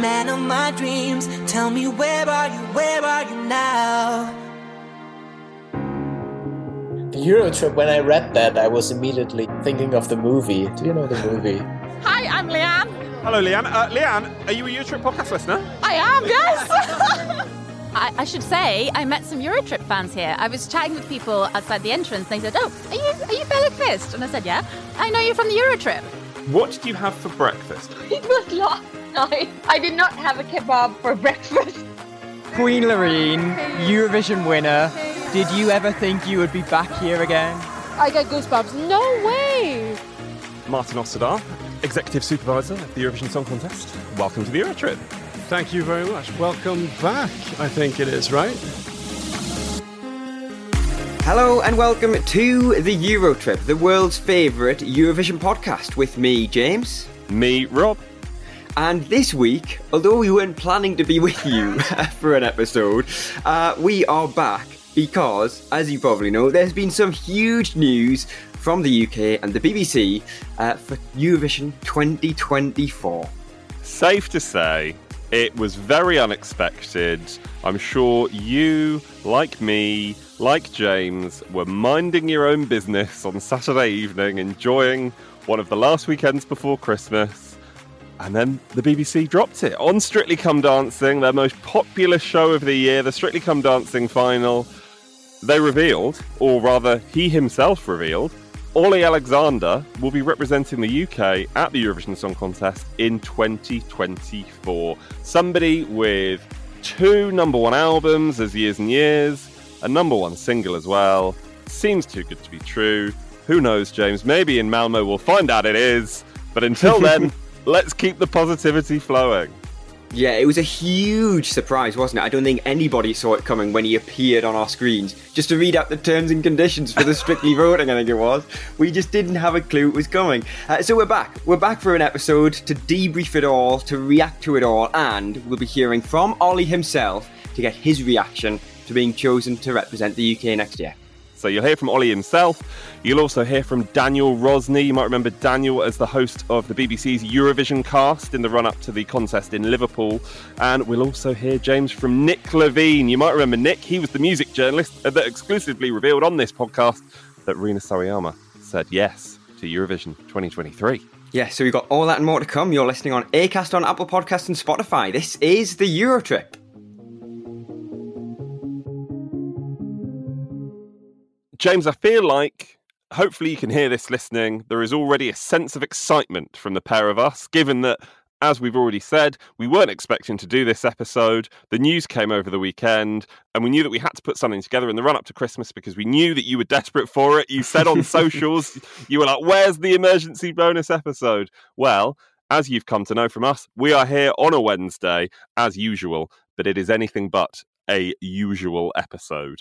Man of my dreams. Tell me where are you? Where are you now? The Eurotrip, when I read that, I was immediately thinking of the movie. Do you know the movie? Hi, I'm Leanne. Hello, Leanne. Uh, Leanne, are you a Eurotrip podcast listener? I am, yes. I, I should say, I met some Eurotrip fans here. I was chatting with people outside the entrance. And they said, "Oh, are you are you Bella Fist?" And I said, "Yeah, I know you're from the Eurotrip." What did you have for breakfast? It was last night. I did not have a kebab for breakfast. Queen Loreen, Eurovision winner. Did you ever think you would be back here again? I get goosebumps. No way! Martin Österdahl, Executive Supervisor of the Eurovision Song Contest. Welcome to the Eurotrip. Thank you very much. Welcome back, I think it is, right? Hello and welcome to the Eurotrip, the world's favourite Eurovision podcast, with me, James. Me, Rob. And this week, although we weren't planning to be with you for an episode, uh, we are back because, as you probably know, there's been some huge news from the UK and the BBC uh, for Eurovision 2024. Safe to say, it was very unexpected. I'm sure you, like me, like James, were minding your own business on Saturday evening, enjoying one of the last weekends before Christmas. And then the BBC dropped it on Strictly Come Dancing, their most popular show of the year, the Strictly Come Dancing final. They revealed, or rather, he himself revealed, Olly Alexander will be representing the UK at the Eurovision Song Contest in 2024. Somebody with two number one albums as years and years, a number one single as well. Seems too good to be true. Who knows, James? Maybe in Malmo we'll find out it is. But until then, let's keep the positivity flowing. Yeah, it was a huge surprise, wasn't it? I don't think anybody saw it coming when he appeared on our screens. Just to read out the terms and conditions for the Strictly Voting, I think it was. We just didn't have a clue it was coming. Uh, so we're back. We're back for an episode to debrief it all, to react to it all, and we'll be hearing from Olly himself to get his reaction to being chosen to represent the UK next year. So you'll hear from Olly himself. You'll also hear from Daniel Rosney. You might remember Daniel as the host of the BBC's Eurovision cast in the run up to the contest in Liverpool. And we'll also hear James from Nick Levine. You might remember Nick, he was the music journalist uh, that exclusively revealed on this podcast that Rina Sawayama said yes to Eurovision 2023. Yeah, so we've got all that and more to come. You're listening on Acast on Apple Podcasts and Spotify. This is the Eurotrip. James, I feel like hopefully you can hear this listening. There is already a sense of excitement from the pair of us, given that, as we've already said, we weren't expecting to do this episode. The news came over the weekend, and we knew that we had to put something together in the run up to Christmas because we knew that you were desperate for it. You said on socials, you were like, Where's the emergency bonus episode? Well, as you've come to know from us, we are here on a Wednesday, as usual, but it is anything but a usual episode.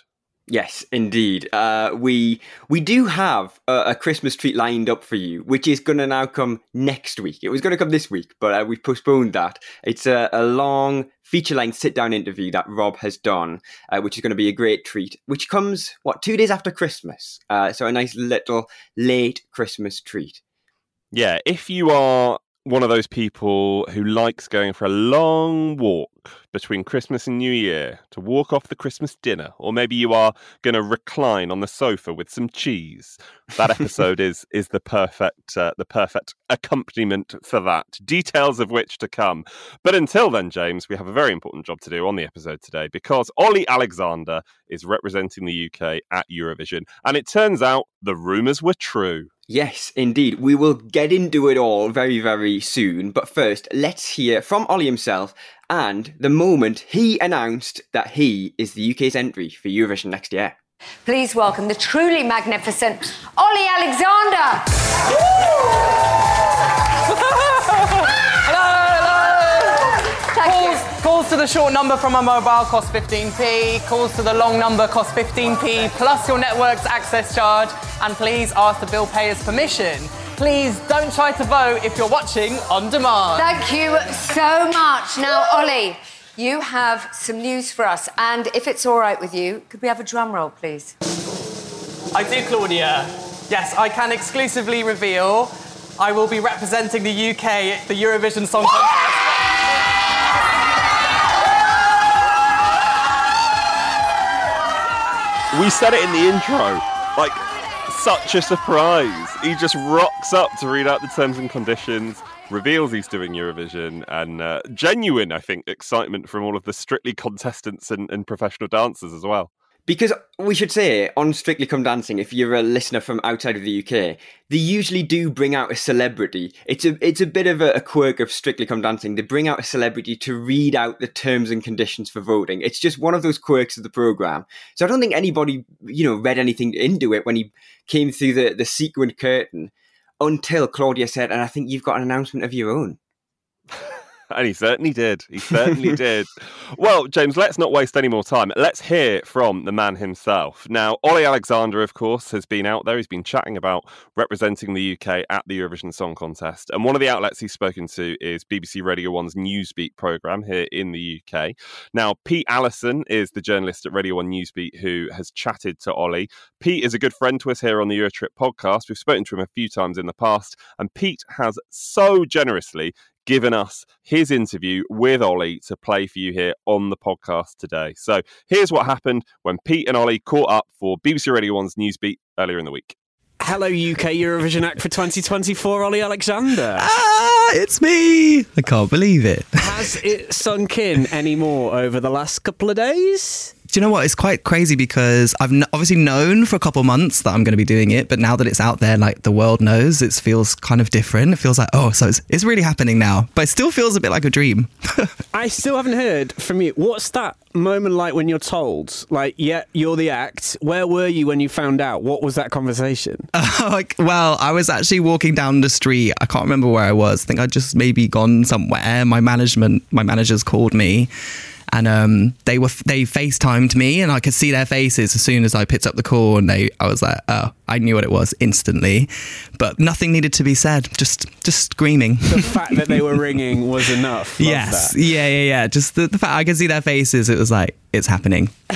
Yes, indeed. Uh, we we do have a, a Christmas treat lined up for you, which is going to now come next week. It was going to come this week, but uh, we've postponed that. It's a, a long feature-length sit-down interview that Rob has done, uh, which is going to be a great treat. Which comes what two days after Christmas, uh, so a nice little late Christmas treat. Yeah, if you are one of those people who likes going for a long walk between Christmas and New Year to walk off the Christmas dinner, or maybe you are going to recline on the sofa with some cheese, that episode is is the perfect uh, the perfect accompaniment for that. Details of which to come. But until then, James, we have a very important job to do on the episode today because Olly Alexander is representing the UK at Eurovision, and it turns out the rumours were true. Yes, indeed. We will get into it all very, very soon. But first, let's hear from Olly himself and the moment he announced that he is the UK's entry for Eurovision next year. Please welcome the truly magnificent Olly Alexander. Calls, to the short number from a mobile cost 15p. Calls to the long number cost 15p plus your network's access charge. And please ask the bill payer's permission. Please don't try to vote if you're watching on demand. Thank you so much. Now, Olly, you have some news for us. And if it's all right with you, could we have a drum roll, please? I do, Claudia. Yes, I can exclusively reveal I will be representing the UK at the Eurovision Song Contest. We said it in the intro. Like, such a surprise. He just rocks up to read out the terms and conditions, reveals he's doing Eurovision, and uh, genuine, I think, excitement from all of the strictly contestants and, and professional dancers as well. Because we should say on Strictly Come Dancing, if you're a listener from outside of the UK, they usually do bring out a celebrity. It's a it's a bit of a, a quirk of Strictly Come Dancing. They bring out a celebrity to read out the terms and conditions for voting. It's just one of those quirks of the program. So I don't think anybody you know read anything into it when he came through the the sequined curtain until Claudia said, "And I think you've got an announcement of your own." And he certainly did. He certainly did. Well, James, let's not waste any more time. Let's hear from the man himself. Now, Olly Alexander, of course, has been out there. He's been chatting about representing the UK at the Eurovision Song Contest. And one of the outlets he's spoken to is BBC Radio 1's Newsbeat programme here in the UK. Now, Pete Allison is the journalist at Radio 1 Newsbeat who has chatted to Olly. Pete is a good friend to us here on the Eurotrip podcast. We've spoken to him a few times in the past. And Pete has so generously given us his interview with Olly to play for you here on the podcast today. So here's what happened when Pete and Olly caught up for BBC Radio 1's Newsbeat earlier in the week. Hello, UK Eurovision Act for 2024, Olly Alexander. Ah, Ah, it's me! I can't believe it. Has it sunk in any more over the last couple of days? Do you know what? It's quite crazy because I've n- obviously known for a couple months that I'm going to be doing it, but now that it's out there, like the world knows, it feels kind of different. It feels like, oh, so it's, it's really happening now, but it still feels a bit like a dream. I still haven't heard from you. What's that moment like when you're told, like, yeah, you're the act? Where were you when you found out? What was that conversation? like, well, I was actually walking down the street. I can't remember where I was. I think I'd just maybe gone somewhere. My management, my managers called me. And um, they were they FaceTimed me, and I could see their faces as soon as I picked up the call. And they, I was like, oh, I knew what it was instantly, but nothing needed to be said. Just just screaming. the fact that they were ringing was enough. Love yes, that. yeah, yeah, yeah. Just the, the fact I could see their faces, it was like it's happening.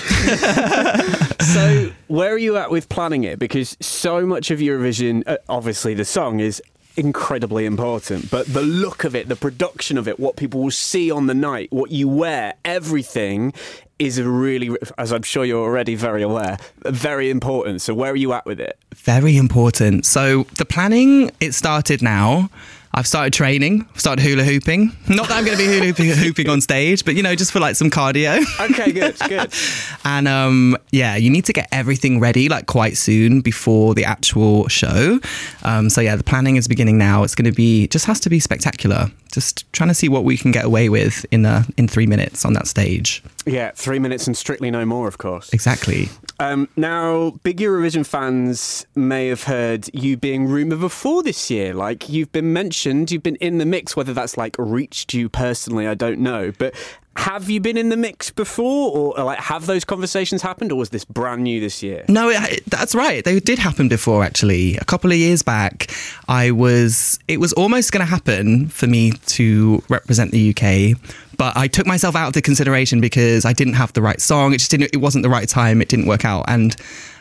so where are you at with planning it? Because so much of Eurovision, uh, obviously the song is incredibly important, but the look of it, the production of it, what people will see on the night, what you wear, everything is really, as I'm sure you're already very aware, very important. So where are you at with it? Very important. So the planning, it started now. I've started training, started hula hooping. Not that I'm going to be hula hooping, on stage, but you know, just for like some cardio. Okay, good, good. and um, yeah, you need to get everything ready like quite soon before the actual show. Um, so yeah, the planning is beginning now. It's going to be just has to be spectacular. Just trying to see what we can get away with in uh, in three minutes on that stage. Yeah, three minutes and strictly no more, of course. Exactly. Um, now, big Eurovision fans may have heard you being rumoured before this year. Like, you've been mentioned, you've been in the mix, whether that's like reached you personally, I don't know. But have you been in the mix before, or, like have those conversations happened, or was this brand new this year? No, it, that's right. They did happen before, actually. A couple of years back, I was. It was almost going to happen for me to represent the UK, but I took myself out of the consideration because I didn't have the right song. It just didn't. It wasn't the right time. It didn't work out. And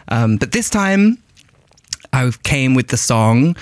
um, but this time, I came with the song,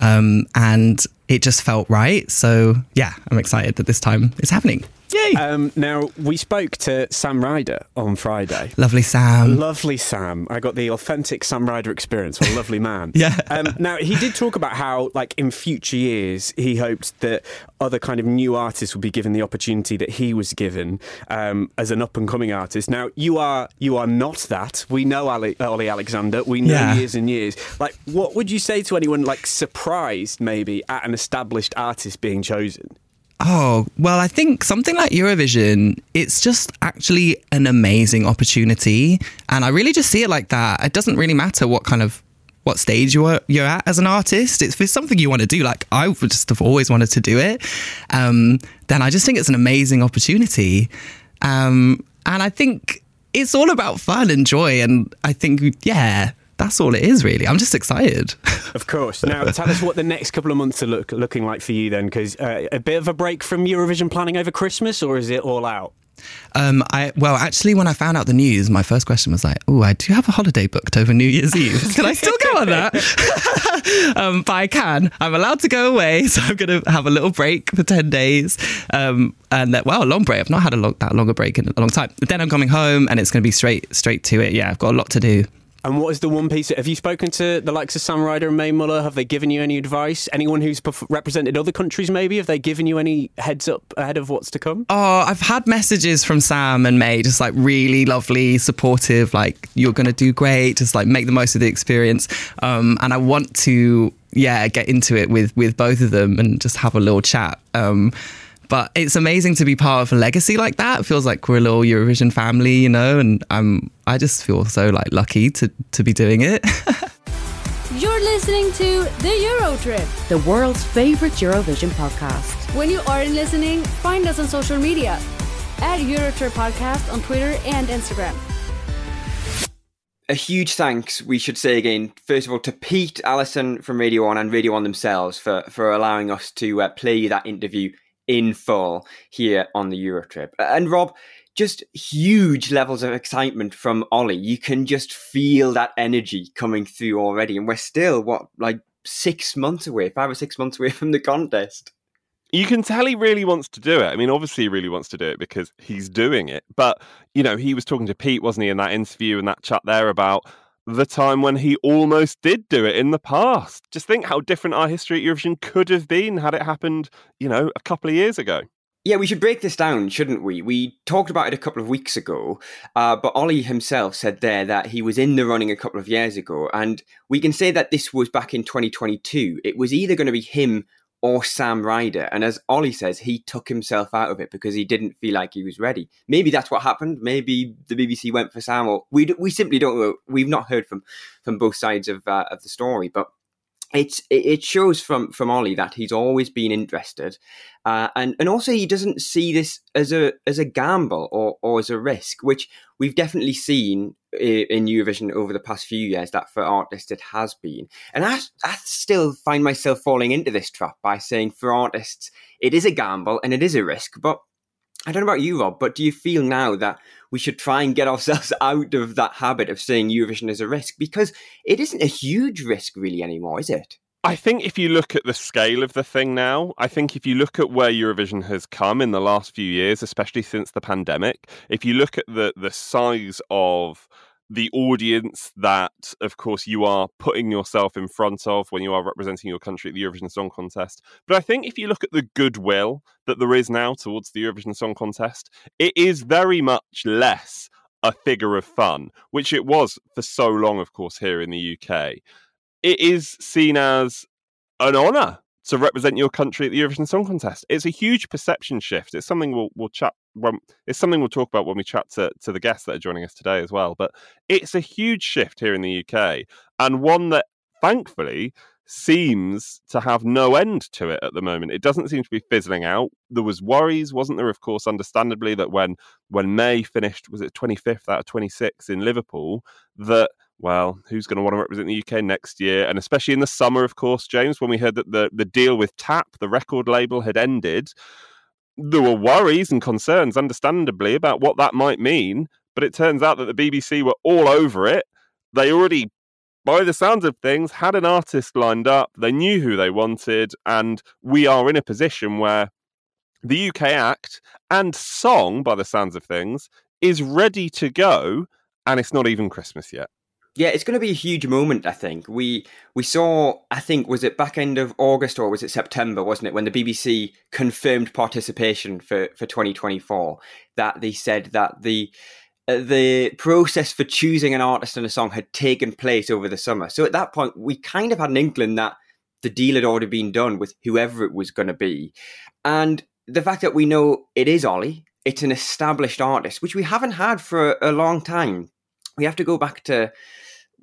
um, and it just felt right. So yeah, I'm excited that this time it's happening. Yay! Um, now, we spoke to Sam Ryder on Friday. Lovely Sam. Lovely Sam. I got the authentic Sam Ryder experience. What a lovely man. Yeah. Um, now, he did talk about how, like, in future years, he hoped that other kind of new artists would be given the opportunity that he was given um, as an up and coming artist. Now, you are you are not that. We know Ali, Olly Alexander. We know Yeah. years and years. Like, what would you say to anyone, like, surprised maybe at an established artist being chosen? Oh, well, I think something like Eurovision, it's just actually an amazing opportunity. And I really just see it like that. It doesn't really matter what kind of what stage you're you're at as an artist. If it's something you want to do, like I would just have always wanted to do it, um, then I just think it's an amazing opportunity. Um, and I think it's all about fun and joy. And I think, yeah, that's all it is, really. I'm just excited. Of course. Now, tell us what the next couple of months are look, looking like for you then, because uh, a bit of a break from Eurovision planning over Christmas, or is it all out? Um, I well, actually, when I found out the news, my first question was like, "Oh, I do have a holiday booked over New Year's Eve. Can I still go on that?" um, but I can. I'm allowed to go away, so I'm going to have a little break for ten days. Um, and that, well, a long break. I've not had a long, that long a break in a long time. But then I'm coming home, and it's going to be straight straight to it. Yeah, I've got a lot to do. And what is the one piece? Have you spoken to the likes of Sam Ryder and Mae Muller? Have they given you any advice? Anyone who's represented other countries, maybe? Have they given you any heads up ahead of what's to come? Oh, I've had messages from Sam and Mae, just like really lovely, supportive, like you're going to do great, just like make the most of the experience. Um, and I want to, yeah, get into it with with both of them and just have a little chat. Um, but it's amazing to be part of a legacy like that. It feels like we're a little Eurovision family, you know, and I'm I just feel so like lucky to to be doing it. You're listening to The Euro Trip. The world's favorite Eurovision podcast. When you aren't listening, find us on social media at Eurotrip Podcast on Twitter and Instagram. A huge thanks, we should say again, first of all, to Pete, Allison from Radio 1 and Radio 1 themselves for, for allowing us to uh, play that interview in full here on the Eurotrip. And Rob, just huge levels of excitement from Olly. You can just feel that energy coming through already. And we're still, what, like six months away, five or six months away from the contest. You can tell he really wants to do it. I mean, obviously, he really wants to do it because he's doing it. But, you know, he was talking to Pete, wasn't he, in that interview and that chat there about the time when he almost did do it in the past. Just think how different our history at Eurovision could have been had it happened, you know, a couple of years ago. Yeah, we should break this down, shouldn't we? We talked about it a couple of weeks ago, uh, but Olly himself said there that he was in the running a couple of years ago, and we can say that this was back in 2022. It was either going to be him or Sam Ryder, and as Olly says, he took himself out of it because he didn't feel like he was ready. Maybe that's what happened. Maybe the BBC went for Sam, or we we simply don't know. We've not heard from from both sides of uh, of the story, but it's it shows from from Olly that he's always been interested, uh, and and also he doesn't see this as a as a gamble or or as a risk, which we've definitely seen in Eurovision over the past few years. That for artists it has been, and I I still find myself falling into this trap by saying for artists it is a gamble and it is a risk, but. I don't know about you, Rob, but do you feel now that we should try and get ourselves out of that habit of saying Eurovision is a risk? Because it isn't a huge risk, really, anymore, is it? I think if you look at the scale of the thing now, I think if you look at where Eurovision has come in the last few years, especially since the pandemic, if you look at the the size of the audience that, of course, you are putting yourself in front of when you are representing your country at the Eurovision Song Contest. But I think if you look at the goodwill that there is now towards the Eurovision Song Contest, it is very much less a figure of fun, which it was for so long, of course, here in the UK. It is seen as an honour to represent your country at the Eurovision Song Contest. It's a huge perception shift. It's something we'll we'll chat. When, it's something we'll talk about when we chat to, to the guests that are joining us today as well. But it's a huge shift here in the UK, and one that thankfully seems to have no end to it at the moment. It doesn't seem to be fizzling out. There was worries, wasn't there? Of course, understandably, that when when Mae finished, was it twenty fifth out of twenty six in Liverpool, that well, who's going to want to represent the UK next year? And especially in the summer, of course, James, when we heard that the, the deal with TAP, the record label, had ended, there were worries and concerns, understandably, about what that might mean. But it turns out that the BBC were all over it. They already, by the sounds of things, had an artist lined up. They knew who they wanted. And we are in a position where the UK act and song, by the sounds of things, is ready to go. And it's not even Christmas yet. Yeah, it's going to be a huge moment. I think we we saw. I think was it back end of August or was it September? Wasn't it when the BBC confirmed participation for for 2024? That they said that the uh, the process for choosing an artist and a song had taken place over the summer. So at that point, we kind of had an inkling that the deal had already been done with whoever it was going to be, and the fact that we know it is Olly, it's an established artist, which we haven't had for a, a long time. We have to go back to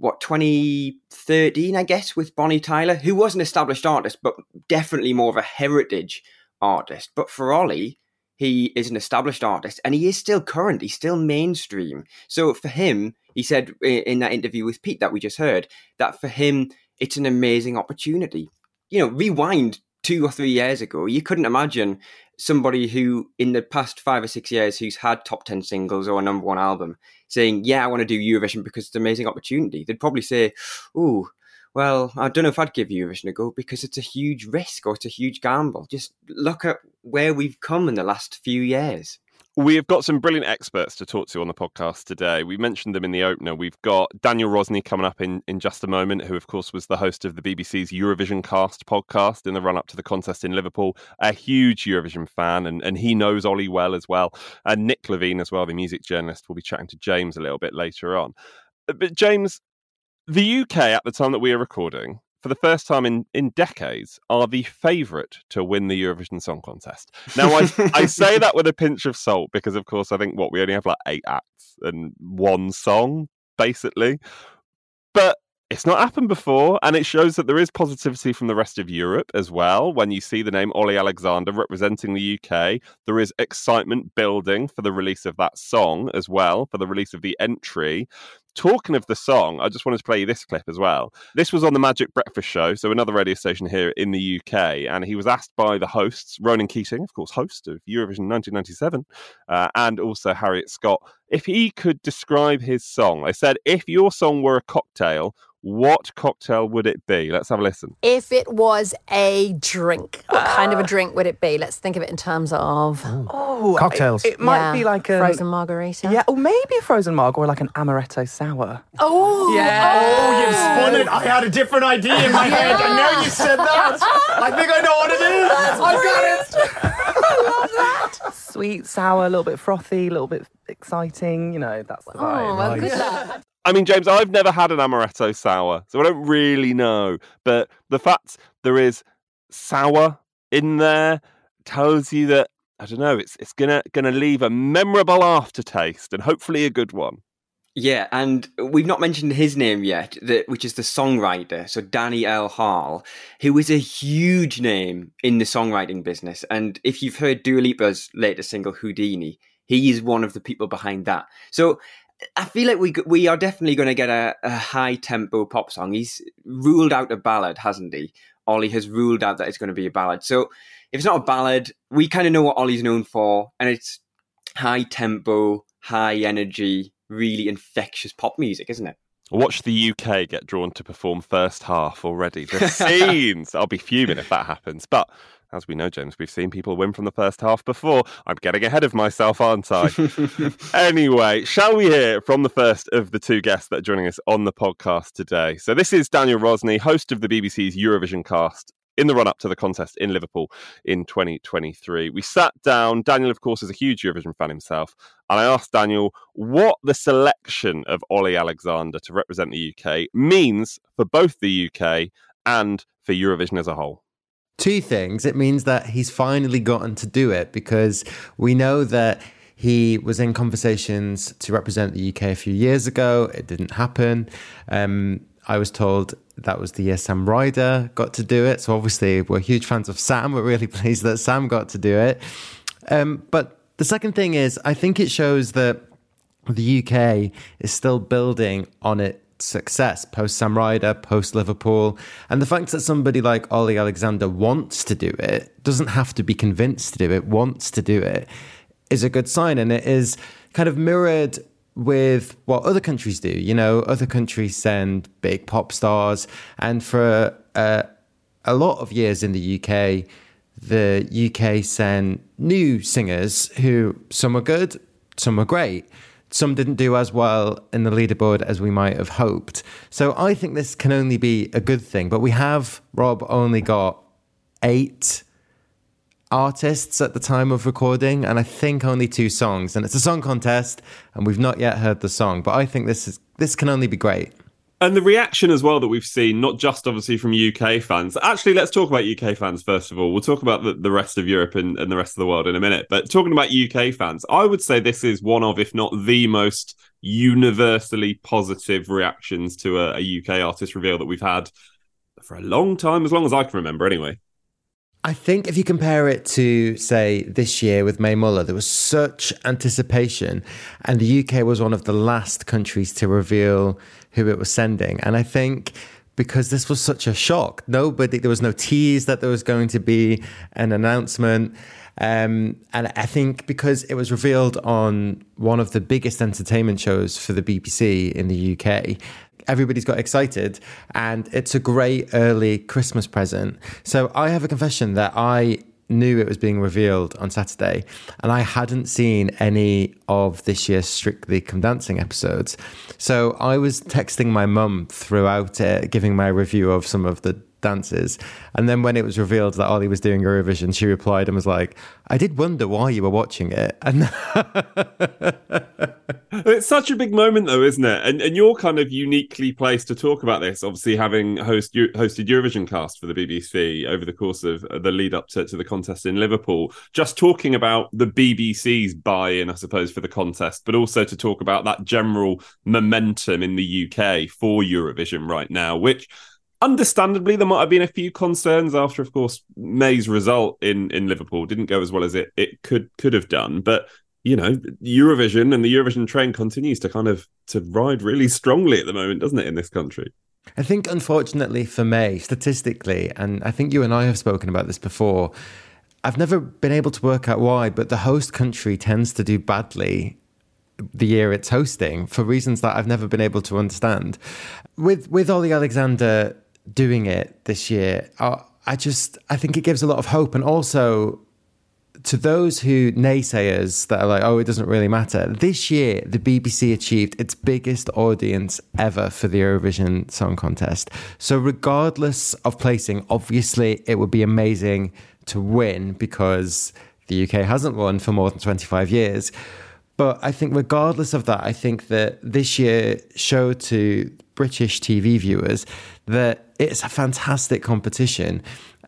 what 2013 i guess with bonnie tyler who was an established artist but definitely more of a heritage artist. But for olly he is an established artist and he is still current. He's still mainstream. So for him he said in that interview with pete that we just heard that for him it's an amazing opportunity. You know rewind two or three years ago you couldn't imagine somebody who in the past five or six years who's had top 10 singles or a number one album saying yeah i want to do eurovision because it's an amazing opportunity they'd probably say oh well i don't know if i'd give eurovision a go because it's a huge risk or it's a huge gamble. Just look at where we've come in the last few years We have got some brilliant experts to talk to on the podcast today. We mentioned them in the opener. We've got Daniel Rosney coming up in, in just a moment, who, of course, was the host of the BBC's Eurovision Cast podcast in the run up to the contest in Liverpool. A huge Eurovision fan, and, and he knows Olly well as well. And Nick Levine, as well, the music journalist, will be chatting to James a little bit later on. But, James, the UK, at the time that we are recording, for the first time in, in decades, are the favourite to win the Eurovision Song Contest. Now, I, I say that with a pinch of salt because, of course, I think what we only have like eight acts and one song, basically. But it's not happened before, and it shows that there is positivity from the rest of Europe as well. When you see the name Olly Alexander representing the UK, there is excitement building for the release of that song as well, for the release of the entry. Talking of the song, I just wanted to play you this clip as well. This was on the Magic Breakfast Show, so another radio station here in the UK, and he was asked by the hosts, Ronan Keating, of course, host of Eurovision 1997, uh, and also Harriet Scott, if he could describe his song. They said, if your song were a cocktail, what cocktail would it be? Let's have a listen. If it was a drink, what kind of a drink would it be? Let's think of it in terms of Oh, Cocktails. It, it might be like a frozen margarita. Yeah, or maybe a frozen marg or like an amaretto sour. Oh, Yeah. Oh, you've oh. spun it. I had a different idea in my head. I know you said that. I think I know what it is. That's I got it. I love that. sweet, sour, a little bit frothy, a little bit exciting. You know, that's the vibe. Oh, well, good luck. I mean, James, I've never had an amaretto sour, so I don't really know. But the fact there is sour in there tells you that I don't know. It's it's gonna gonna leave a memorable aftertaste and hopefully a good one. Yeah, and we've not mentioned his name yet, which is the songwriter, so Danny L. Harle, who is a huge name in the songwriting business. And if you've heard Dua Lipa's latest single, Houdini, he is one of the people behind that. So I feel like we we are definitely going to get a, a high tempo pop song. He's ruled out a ballad, hasn't he? Olly has ruled out that it's going to be a ballad. So if it's not a ballad, we kind of know what Olly's known for, and it's high tempo, high energy, really infectious pop music, isn't it? Watch the UK get drawn to perform first half already. The scenes. I'll be fuming if that happens. But as we know, James, we've seen people win from the first half before. I'm getting ahead of myself, aren't I? anyway, shall we hear from the first of the two guests that are joining us on the podcast today? So this is Daniel Rosney, host of the BBC's Eurovision cast in the run up to the contest in Liverpool in 2023. We sat down. Daniel, of course, is a huge Eurovision fan himself. And I asked Daniel what the selection of Olly Alexander to represent the UK means for both the UK and for Eurovision as a whole. Two things. It means that he's finally gotten to do it because we know that he was in conversations to represent the UK a few years ago. It didn't happen. Um, I was told that was the year Sam Ryder got to do it. So obviously, we're huge fans of Sam. We're really pleased that Sam got to do it. Um, but the second thing is, I think it shows that the UK is still building on its success post Sam Ryder, post Liverpool. And the fact that somebody like Olly Alexander wants to do it, doesn't have to be convinced to do it, wants to do it, is a good sign. And it is kind of mirrored with what other countries do. You know, other countries send big pop stars. And for uh, a lot of years in the UK, the UK sent new singers who some are good, some are great. Some didn't do as well in the leaderboard as we might have hoped. So I think this can only be a good thing. But we have, Rob, only got eight artists at the time of recording, and I think only two songs. And it's a song contest, and we've not yet heard the song. But I think this is this can only be great. And the reaction as well that we've seen, not just obviously from UK fans. Actually, let's talk about UK fans first of all. We'll talk about the, the rest of Europe and, and the rest of the world in a minute. But talking about UK fans, I would say this is one of, if not the most universally positive reactions to a, a UK artist reveal that we've had for a long time, as long as I can remember, anyway. I think if you compare it to, say, this year with Mae Muller, there was such anticipation, and the UK was one of the last countries to reveal who it was sending. And I think because this was such a shock, nobody, there was no tease that there was going to be an announcement. Um, and I think because it was revealed on one of the biggest entertainment shows for the BBC in the UK, everybody's got excited and it's a great early Christmas present. So I have a confession that I knew it was being revealed on Saturday and I hadn't seen any of this year's Strictly Come Dancing episodes. So I was texting my mum throughout it, giving my review of some of the dances. And then when it was revealed that Olly was doing Eurovision, she replied and was like, I did wonder why you were watching it. And It's such a big moment, though, isn't it? And and you're kind of uniquely placed to talk about this. Obviously, having host hosted Eurovision cast for the BBC over the course of the lead up to, to the contest in Liverpool. Just talking about the BBC's buy-in, I suppose, for the contest, but also to talk about that general momentum in the UK for Eurovision right now, which understandably there might have been a few concerns after of course mae's result in in liverpool didn't go as well as it it could could have done but you know eurovision and the eurovision train continues to kind of to ride really strongly at the moment doesn't it in this country I think, unfortunately for Mae, statistically, and I think you and I have spoken about this before, I've never been able to work out why, but the host country tends to do badly the year it's hosting for reasons that I've never been able to understand. With with Olly Alexander doing it this year, I, I just I think it gives a lot of hope, and also to those who naysayers that are like, oh, it doesn't really matter. This year, the BBC achieved its biggest audience ever for the Eurovision Song Contest. So, regardless of placing, obviously, it would be amazing to win because the UK hasn't won for more than 25 years. But I think, regardless of that, I think that this year showed to British TV viewers that it's a fantastic competition.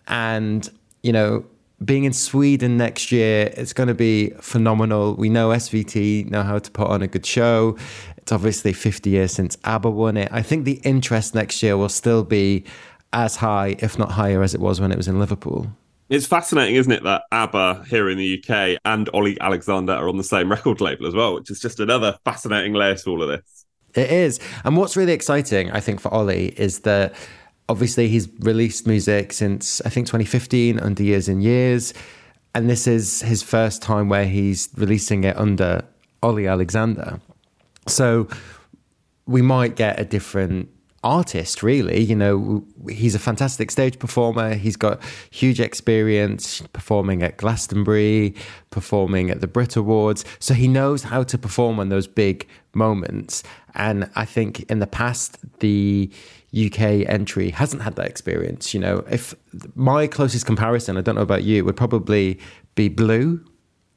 And, you know, being in Sweden next year, it's going to be phenomenal. We know SVT know how to put on a good show. It's obviously 50 years since ABBA won it. I think the interest next year will still be as high, if not higher, as it was when it was in Liverpool. It's fascinating, isn't it, that ABBA here in the UK and Olly Alexander are on the same record label as well, which is just another fascinating layer to all of this. It is. And what's really exciting, I think, for Olly is that obviously he's released music since, I think, 2015 under Years and Years. And this is his first time where he's releasing it under Olly Alexander. So we might get a different artist, really. You know, he's a fantastic stage performer. He's got huge experience performing at Glastonbury, performing at the Brit Awards. So he knows how to perform on those big moments. And I think in the past, the UK entry hasn't had that experience. You know, if my closest comparison, I don't know about you, would probably be Blue.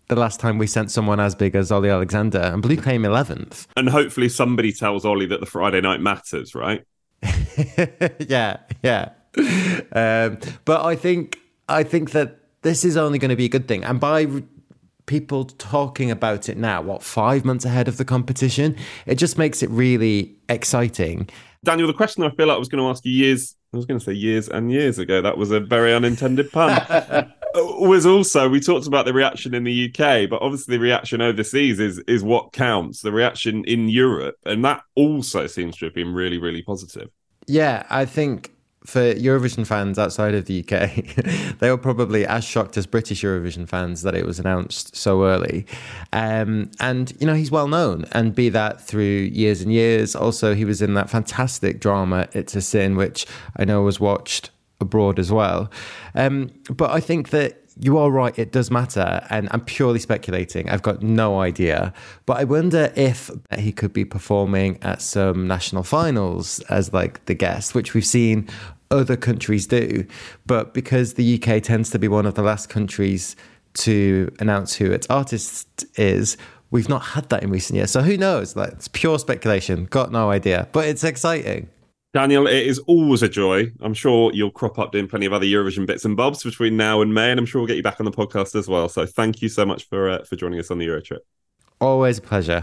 The last time we sent someone as big as Olly Alexander, and Blue came 11th. And hopefully somebody tells Olly that the Friday night matters, right? yeah, yeah. Um, but I think I think that this is only going to be a good thing, and by people talking about it now, what five months ahead of the competition, it just makes it really exciting. Daniel, the question I feel like I was going to ask you years, I was going to say years and years ago, that was a very unintended pun, uh, was also, we talked about the reaction in the UK, but obviously the reaction overseas is, is what counts, the reaction in Europe. And that also seems to have been really, really positive. Yeah, I think for Eurovision fans outside of the UK, they were probably as shocked as British Eurovision fans that it was announced so early. Um, and, you know, he's well known, and be that through years and years. Also, he was in that fantastic drama, It's a Sin, which I know was watched abroad as well. Um, but I think that you are right, it does matter. And I'm purely speculating. I've got no idea. But I wonder if he could be performing at some national finals as like the guest, which we've seen other countries do. But because the UK tends to be one of the last countries to announce who its artist is, we've not had that in recent years. So who knows? Like it's pure speculation. Got no idea. But it's exciting. Daniel, it is always a joy. I'm sure you'll crop up doing plenty of other Eurovision bits and bobs between now and May, and I'm sure we'll get you back on the podcast as well. So thank you so much for uh, for joining us on the Euro trip. Always a pleasure.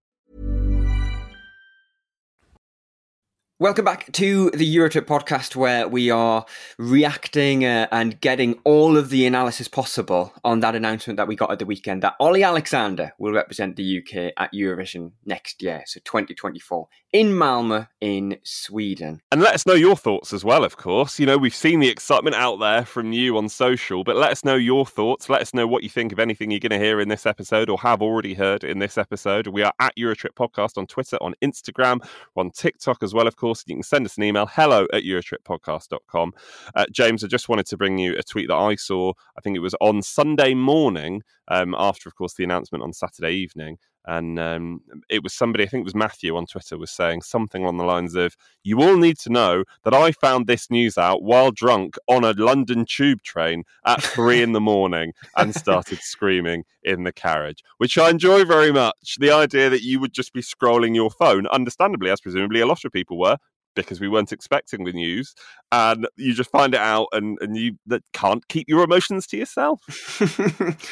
Welcome back to the Eurotrip podcast, where we are reacting uh, and getting all of the analysis possible on that announcement that we got at the weekend that Olly Alexander will represent the UK at Eurovision next year, so 2024, in Malmö, in Sweden. And let us know your thoughts as well, of course. You know, we've seen the excitement out there from you on social, but let us know your thoughts. Let us know what you think of anything you're going to hear in this episode or have already heard in this episode. We are at Eurotrip Podcast on Twitter, on Instagram, on TikTok as well, of course. You can send us an email, hello at eurotrippodcast.com. Uh, James, I just wanted to bring you a tweet that I saw. I think it was on Sunday morning, um, after, of course, the announcement on Saturday evening. And um, it was somebody, I think it was Matthew on Twitter, was saying something along the lines of, You all need to know that I found this news out while drunk on a London tube train at three in the morning and started screaming in the carriage, which I enjoy very much. The idea that you would just be scrolling your phone, understandably, as presumably a lot of people were, because we weren't expecting the news, and you just find it out, and and you that can't keep your emotions to yourself.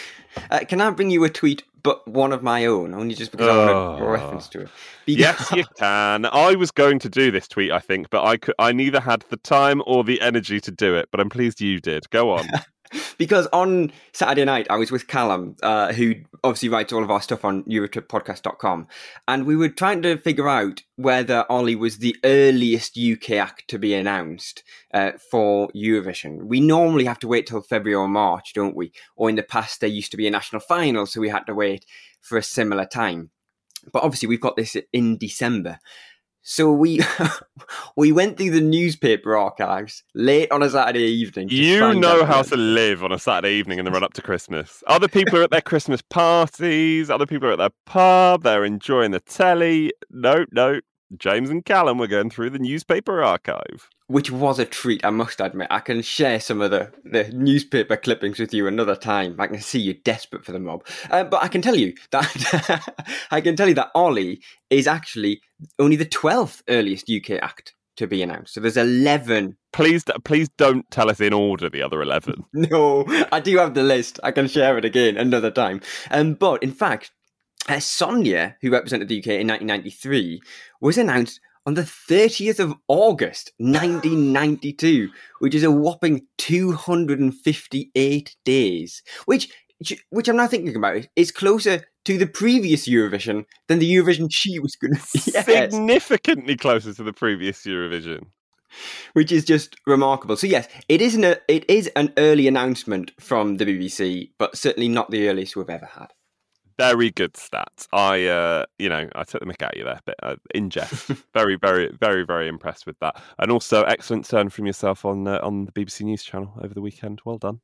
Uh, can I bring you a tweet, but one of my own, only just because I want a Oh. reference to it? yes, you can. I was going to do this tweet, I think, but I could. I neither had the time or the energy to do it. But I'm pleased you did. Go on. because on Saturday night I was with Callum, uh, who obviously writes all of our stuff on EurotripPodcast.com, and we were trying to figure out whether Olly was the earliest UK act to be announced uh, for Eurovision. We normally have to wait till February or March, don't we? Or in the past there used to be a national final, so we had to wait for a similar time. But obviously we've got this in December. So we we went through the newspaper archives late on a Saturday evening. You know how to live on a Saturday evening in the run up to Christmas. Other people are at their Christmas parties, other people are at their pub, they're enjoying the telly. No, no. James and Callum were going through the newspaper archive. Which was a treat, I must admit. I can share some of the, the newspaper clippings with you another time. I can see you're desperate for the mob. Uh, but I can tell you that I can tell you that Olly is actually only the twelfth earliest UK act to be announced. So there's eleven. Please, please don't tell us in order the other eleven. No, I do have the list. I can share it again another time. Um, but in fact, uh, Sonia, who represented the UK in 1993, was announced on the 30th of August 1992, which is a whopping 258 days. Which, which I'm now thinking about, is closer to the previous Eurovision than the Eurovision she was going to. Yes Significantly closer to the previous Eurovision. which is just remarkable. So yes, it is an it is an early announcement from the BBC, but certainly not the earliest we've ever had. Very good stats. I, uh, you know, I took the mick out of you there, but uh, in jest. very, very, very, very impressed with that, and also excellent turn from yourself on uh, on the BBC News channel over the weekend. Well done.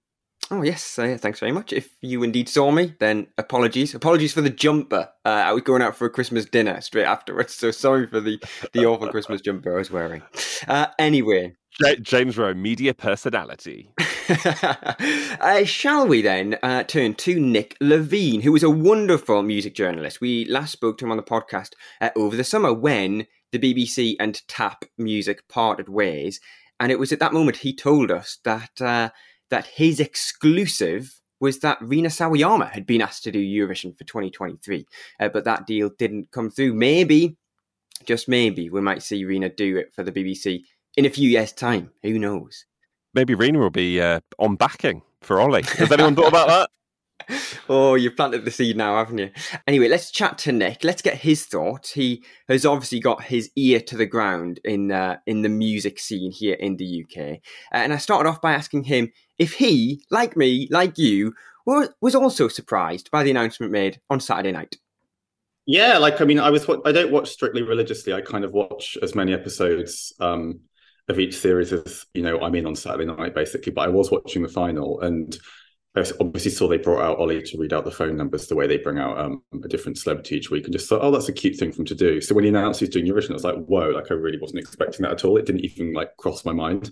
Oh yes, uh, thanks very much. If you indeed saw me, then apologies. Apologies for the jumper. Uh, I was going out for a Christmas dinner straight afterwards, so sorry for the the awful Christmas jumper I was wearing. Uh, anyway, J- James Rowe, media personality. uh, shall we then uh, turn to Nick Levine, who is a wonderful music journalist. We last spoke to him on the podcast uh, over the summer when the BBC and Tap Music parted ways, and it was at that moment he told us that uh, that his exclusive was that Rina Sawayama had been asked to do Eurovision for 2023, uh, but that deal didn't come through. Maybe, just maybe, we might see Rina do it for the BBC in a few years' time. Who knows? Maybe Rina will be uh, on backing for Olly. Has anyone thought about that? Oh, you've planted the seed now, haven't you? Anyway, let's chat to Nick. Let's get his thoughts. He has obviously got his ear to the ground in uh, in the music scene here in the UK. Uh, and I started off by asking him if he, like me, like you, was, also surprised by the announcement made on Saturday night. Yeah, like I mean, I was. I don't watch strictly religiously. I kind of watch as many episodes um, of each series as you know I'm in on Saturday night, basically. But I was watching the final, and obviously saw they brought out Olly to read out the phone numbers the way they bring out um, a different celebrity each week, and just thought, oh, that's a cute thing for him to do. So when he announced he's doing Eurovision, I was like, whoa! Like I really wasn't expecting that at all. It didn't even like cross my mind.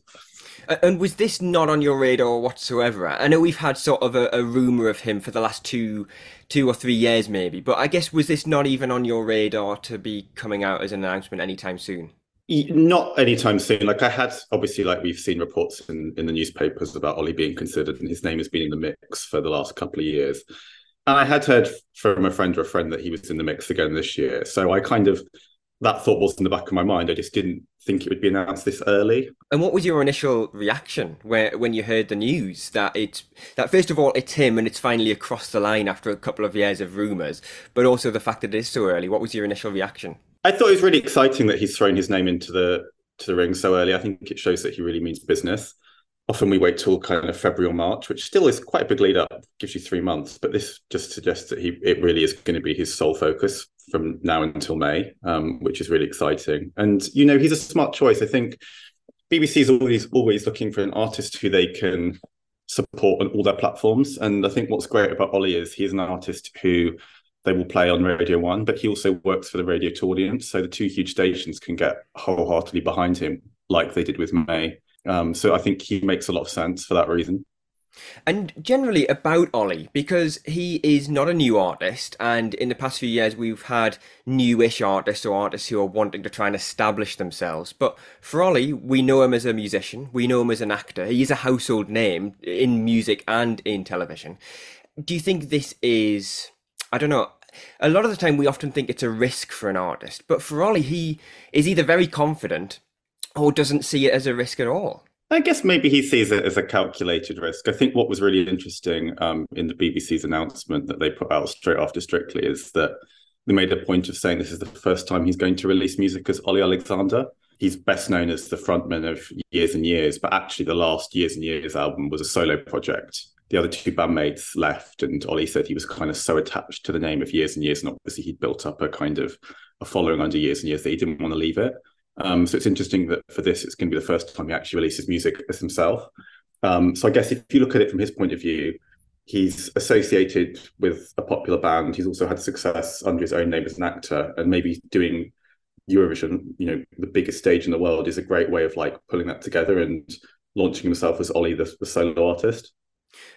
And was this not on your radar whatsoever? I know we've had sort of a, a rumor of him for the last two, two or three years, maybe. But I guess was this not even on your radar to be coming out as an announcement anytime soon? Not anytime soon. Like I had, obviously, like we've seen reports in, in the newspapers about Olly being considered, and his name has been in the mix for the last couple of years. And I had heard from a friend or a friend that he was in the mix again this year. So I kind of that thought was in the back of my mind. I just didn't think it would be announced this early. And what was your initial reaction when when you heard the news that it's that first of all it's him and it's finally across the line after a couple of years of rumours, but also the fact that it is so early? What was your initial reaction? I thought it was really exciting that he's thrown his name into the to the ring so early. I think it shows that he really means business. Often we wait till kind of February or March, which still is quite a big lead up, gives you three months. But this just suggests that he it really is going to be his sole focus from now until May, um, which is really exciting. And you know, he's a smart choice. I think BBC is always always looking for an artist who they can support on all their platforms. And I think what's great about Olly is he's an artist who they will play on Radio One, but he also works for the Radio Two audience. So the two huge stations can get wholeheartedly behind him, like they did with Mae. Um, so I think he makes a lot of sense for that reason. And generally about Olly, because he is not a new artist, and in the past few years we've had newish artists or artists who are wanting to try and establish themselves. But for Olly, we know him as a musician, we know him as an actor. He is a household name in music and in television. Do you think this is, I don't know, a lot of the time we often think it's a risk for an artist, but for Olly, he is either very confident or doesn't see it as a risk at all. I guess maybe he sees it as a calculated risk. I think what was really interesting um, in the BBC's announcement that they put out straight after Strictly is that they made a point of saying this is the first time he's going to release music as Olly Alexander. He's best known as the frontman of Years and Years, but actually the last Years and Years album was a solo project. The other two bandmates left, and Olly said he was kind of so attached to the name of Years and Years, and obviously he'd built up a kind of a following under Years and Years that he didn't want to leave it. Um, so it's interesting that for this, it's going to be the first time he actually releases music as himself. Um, so I guess if you look at it from his point of view, he's associated with a popular band. He's also had success under his own name as an actor, and maybe doing Eurovision, you know, the biggest stage in the world, is a great way of like pulling that together and launching himself as Olly, the, the solo artist.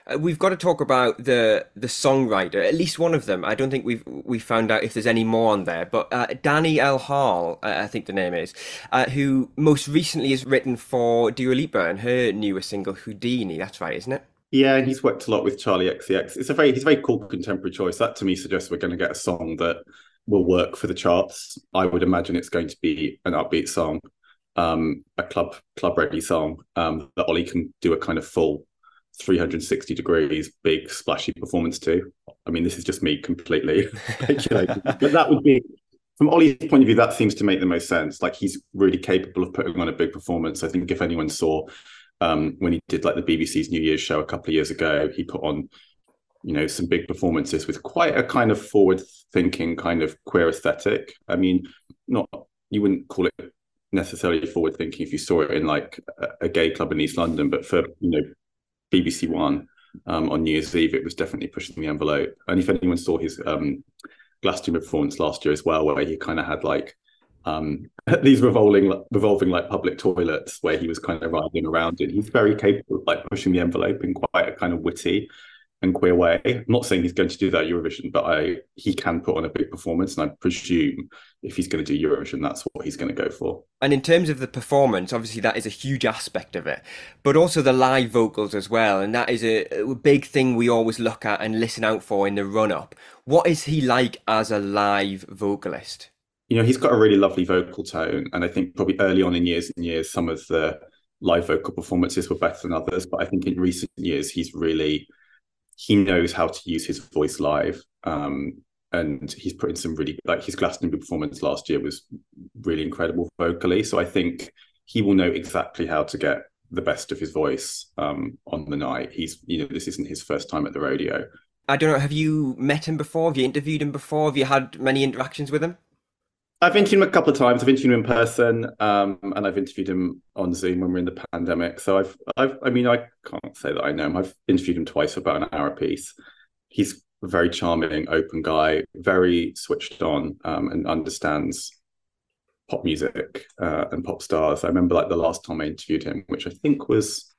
Uh, we've got to talk about the the songwriter. At least one of them. I don't think we've we found out if there's any more on there. But uh, Danny L. Harle, uh, I think the name is, uh, who most recently has written for Dua Lipa and her newest single Houdini. That's right, isn't it? Yeah, and he's worked a lot with Charli XCX. It's a very he's a very cool contemporary choice. That to me suggests we're going to get a song that will work for the charts. I would imagine it's going to be an upbeat song, um, a club club ready song um, that Olly can do a kind of full 360 degrees big splashy performance to. I mean, this is just me completely speculating, but that would be from Olly's point of view. That seems to make the most sense. Like he's really capable of putting on a big performance. I think if anyone saw um, when he did like the BBC's New Year's show a couple of years ago, he put on you know some big performances with quite a kind of forward thinking kind of queer aesthetic. I mean, not you wouldn't call it necessarily forward thinking if you saw it in like a, a gay club in East London, but for you know BBC One um, on New Year's Eve, it was definitely pushing the envelope. And if anyone saw his um, Glastonbury performance last year as well, where he kind of had like um, these revolving, revolving like public toilets where he was kind of riding around in, he's very capable of like pushing the envelope in quite a kind of witty and queer way. I'm not saying he's going to do that at Eurovision, but I he can put on a big performance, and I presume if he's going to do Eurovision, that's what he's going to go for. And in terms of the performance, obviously that is a huge aspect of it, but also the live vocals as well, and that is a, a big thing we always look at and listen out for in the run up. What is he like as a live vocalist? You know, he's got a really lovely vocal tone, and I think probably early on in years and years, some of the live vocal performances were better than others. But I think in recent years, he's really he knows how to use his voice live. Um, and he's put in some really like his Glastonbury performance last year was really incredible vocally. So I think he will know exactly how to get the best of his voice um, on the night. He's you know this isn't his first time at the rodeo. I don't know. Have you met him before? Have you interviewed him before? Have you had many interactions with him? I've interviewed him a couple of times. I've interviewed him in person, um, and I've interviewed him on Zoom when we're in the pandemic. So I've, I've, I mean, I can't say that I know him. I've interviewed him twice for about an hour apiece. He's a very charming, open guy, very switched on, um, and understands pop music uh, and pop stars. I remember like the last time I interviewed him, which I think was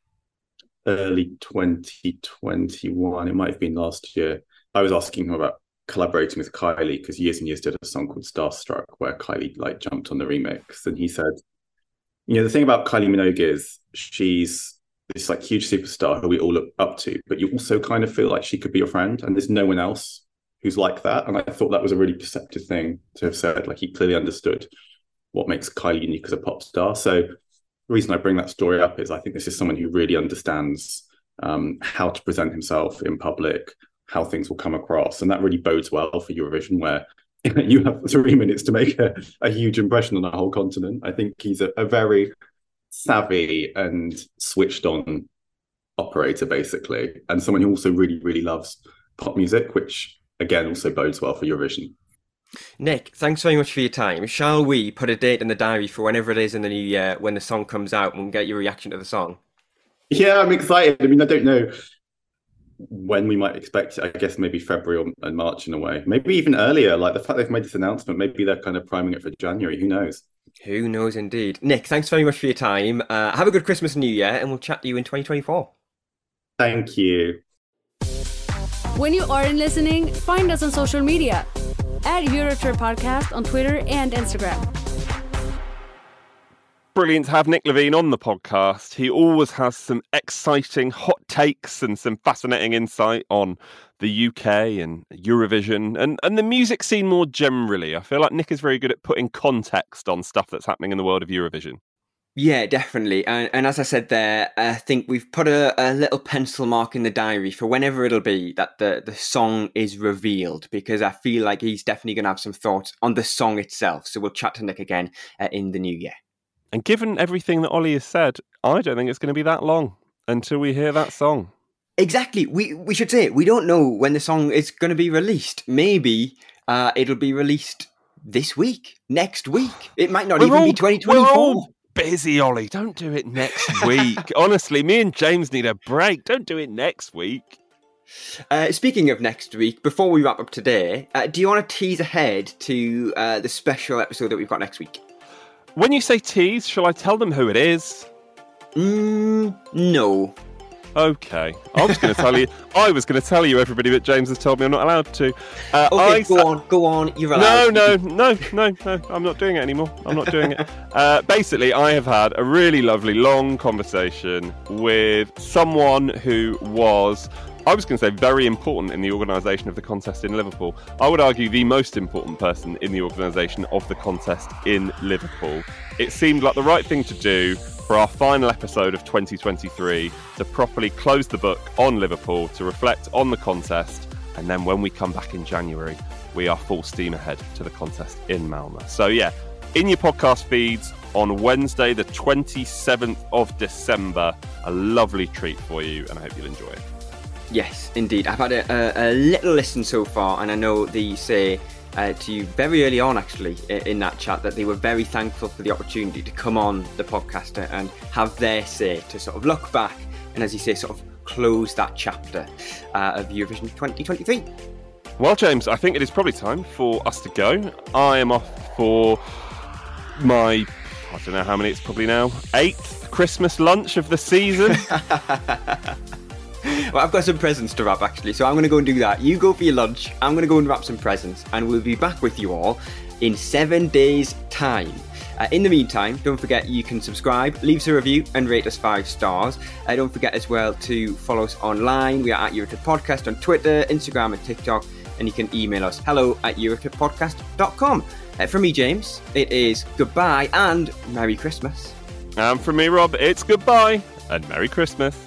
early 2021. It might have been last year. I was asking him about collaborating with Kylie because years and years did a song called Starstruck where Kylie like jumped on the remix and he said, you know, the thing about Kylie Minogue is she's this like huge superstar who we all look up to, but you also kind of feel like she could be your friend and there's no one else who's like that. And I thought that was a really perceptive thing to have said. Like he clearly understood what makes Kylie unique as a pop star. So the reason I bring that story up is I think this is someone who really understands um, how to present himself in public, how things will come across. And that really bodes well for Eurovision, where you have three minutes to make a, a huge impression on a whole continent. I think he's a, a very savvy and switched on operator, basically, and someone who also really, really loves pop music, which again also bodes well for Eurovision. Nick, thanks very much for your time. Shall we put a date in the diary for whenever it is in the new year when the song comes out and we'll get your reaction to the song? Yeah, I'm excited. I mean, I don't know when we might expect it. I guess maybe February or and March in a way. Maybe even earlier. Like the fact they've made this announcement, maybe they're kind of priming it for January. Who knows? Who knows indeed. Nick, thanks very much for your time. Uh, have a good Christmas and New Year, and we'll chat to you in 2024. Thank you. When you aren't listening, find us on social media at Eurotrip Podcast on Twitter and Instagram. Brilliant to have Nick Levine on the podcast. He always has some exciting hot takes and some fascinating insight on the UK and Eurovision and, and the music scene more generally. I feel like Nick is very good at putting context on stuff that's happening in the world of Eurovision. Yeah, definitely. And, and as I said there, I think we've put a, a little pencil mark in the diary for whenever it'll be that the, the song is revealed, because I feel like he's definitely going to have some thoughts on the song itself. So we'll chat to Nick again uh, in the new year. And given everything that Olly has said, I don't think it's going to be that long until we hear that song. Exactly. We we should say it. We don't know when the song is going to be released. Maybe uh, it'll be released this week, next week. It might not We're even all- be 2024. we're all busy, Olly. Don't do it next week. Honestly, me and James need a break. Don't do it next week. Uh, speaking of next week, before we wrap up today, uh, do you want to tease ahead to uh, the special episode that we've got next week? When you say tease, shall I tell them who it is? Mm, no. Okay, I was going to tell you. I was going to tell you everybody, but James has told me I'm not allowed to. Uh, Okay, I go on, go on. You're allowed. No, no, no, no, no. I'm not doing it anymore. I'm not doing it. Uh, basically, I have had a really lovely long conversation with someone who was, I was going to say, very important in the organisation of the contest in Liverpool. I would argue the most important person in the organisation of the contest in Liverpool. It seemed like the right thing to do for our final episode of 2023 to properly close the book on Liverpool, to reflect on the contest, and then when we come back in January, we are full steam ahead to the contest in Malmo. So, yeah, in your podcast feeds on Wednesday, the 27th of December, a lovely treat for you, and I hope you'll enjoy it. Yes, indeed. I've had a, a, a little listen so far, and I know they say uh, to you very early on, actually, in that chat, that they were very thankful for the opportunity to come on the podcast and have their say to sort of look back and, as you say, sort of close that chapter uh, of Eurovision 2023. Well, James, I think it is probably time for us to go. I am off for my, I don't know how many it's probably now, eighth Christmas lunch of the season. Well, I've got some presents to wrap actually, so I'm going to go and do that. You go for your lunch, I'm going to go and wrap some presents, and we'll be back with you all in seven days' time. Uh, in the meantime, don't forget you can subscribe, leave us a review, and rate us five stars. Uh, don't forget as well to follow us online. We are at Eurotrip Podcast on Twitter, Instagram, and TikTok, and you can email us hello at eurotrippodcast.com. Uh, from me, James, it is goodbye and Merry Christmas. and from me, Rob, it's goodbye and Merry Christmas.